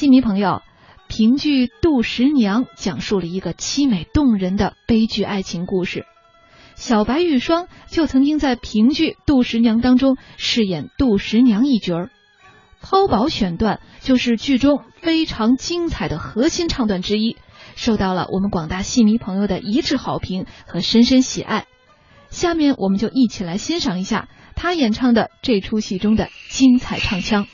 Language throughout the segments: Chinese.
戏迷朋友，评剧《杜十娘》讲述了一个凄美动人的悲剧爱情故事。小白玉霜就曾经在评剧《杜十娘》当中饰演杜十娘一角儿。抛宝选段就是剧中非常精彩的核心唱段之一，受到了我们广大戏迷朋友的一致好评和深深喜爱。下面我们就一起来欣赏一下他演唱的这出戏中的精彩唱腔。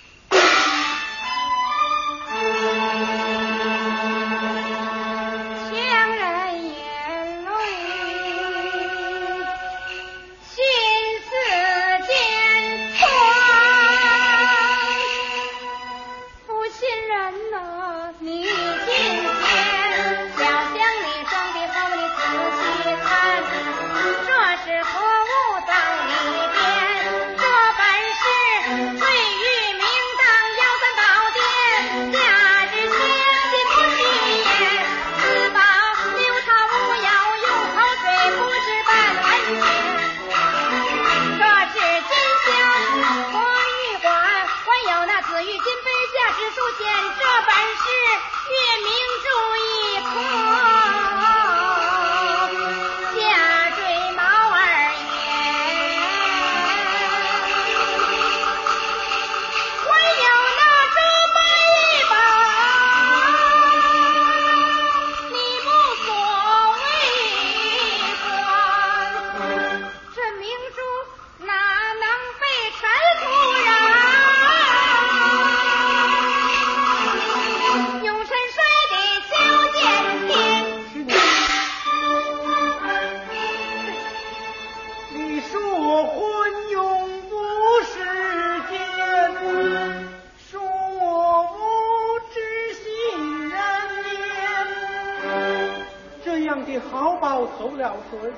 走了水，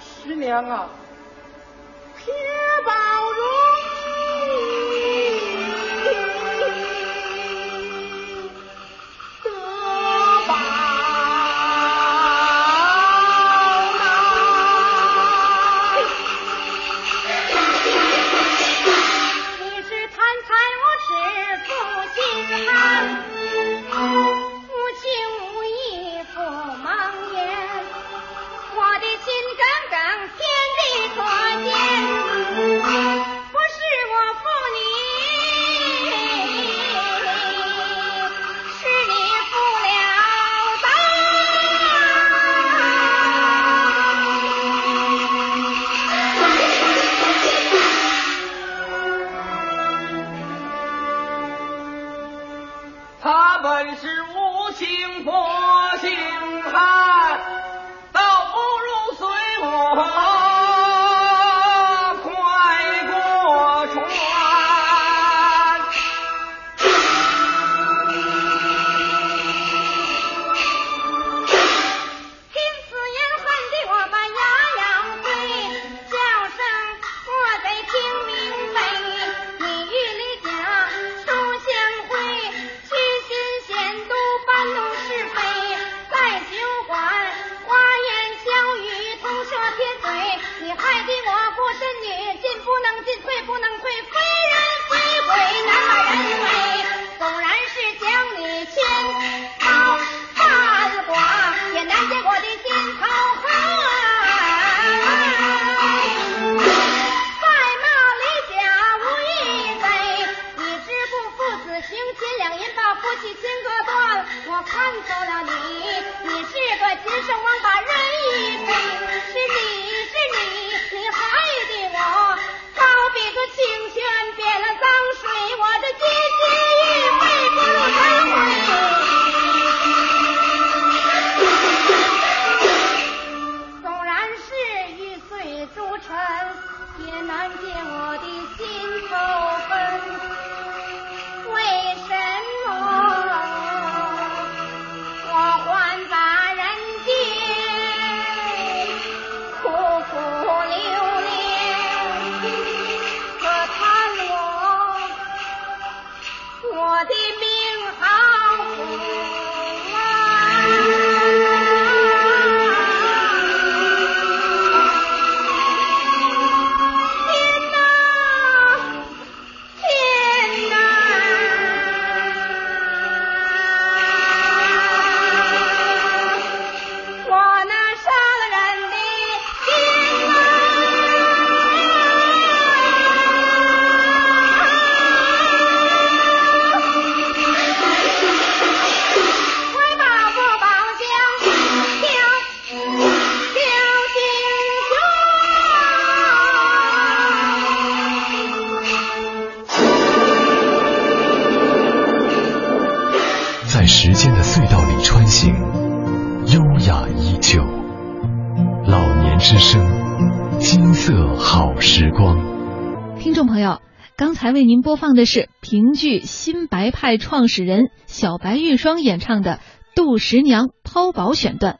十娘啊，偏是无情佛性寒，我孤身女，进不能进，退不能退，非人非鬼，哪人为？纵然是将你牵到半寡，也难解我的心头恨。在那里假无义贼，你知不父子行亲两银，把夫妻亲割断。我看走了你，你是个禽兽王八也难解我的心头恨为什么？我欢杂人间苦苦流连，可叹我我的命。时间的隧道里穿行，优雅依旧。老年之声，金色好时光。听众朋友，刚才为您播放的是评剧新白派创始人小白玉霜演唱的《杜十娘抛宝》选段。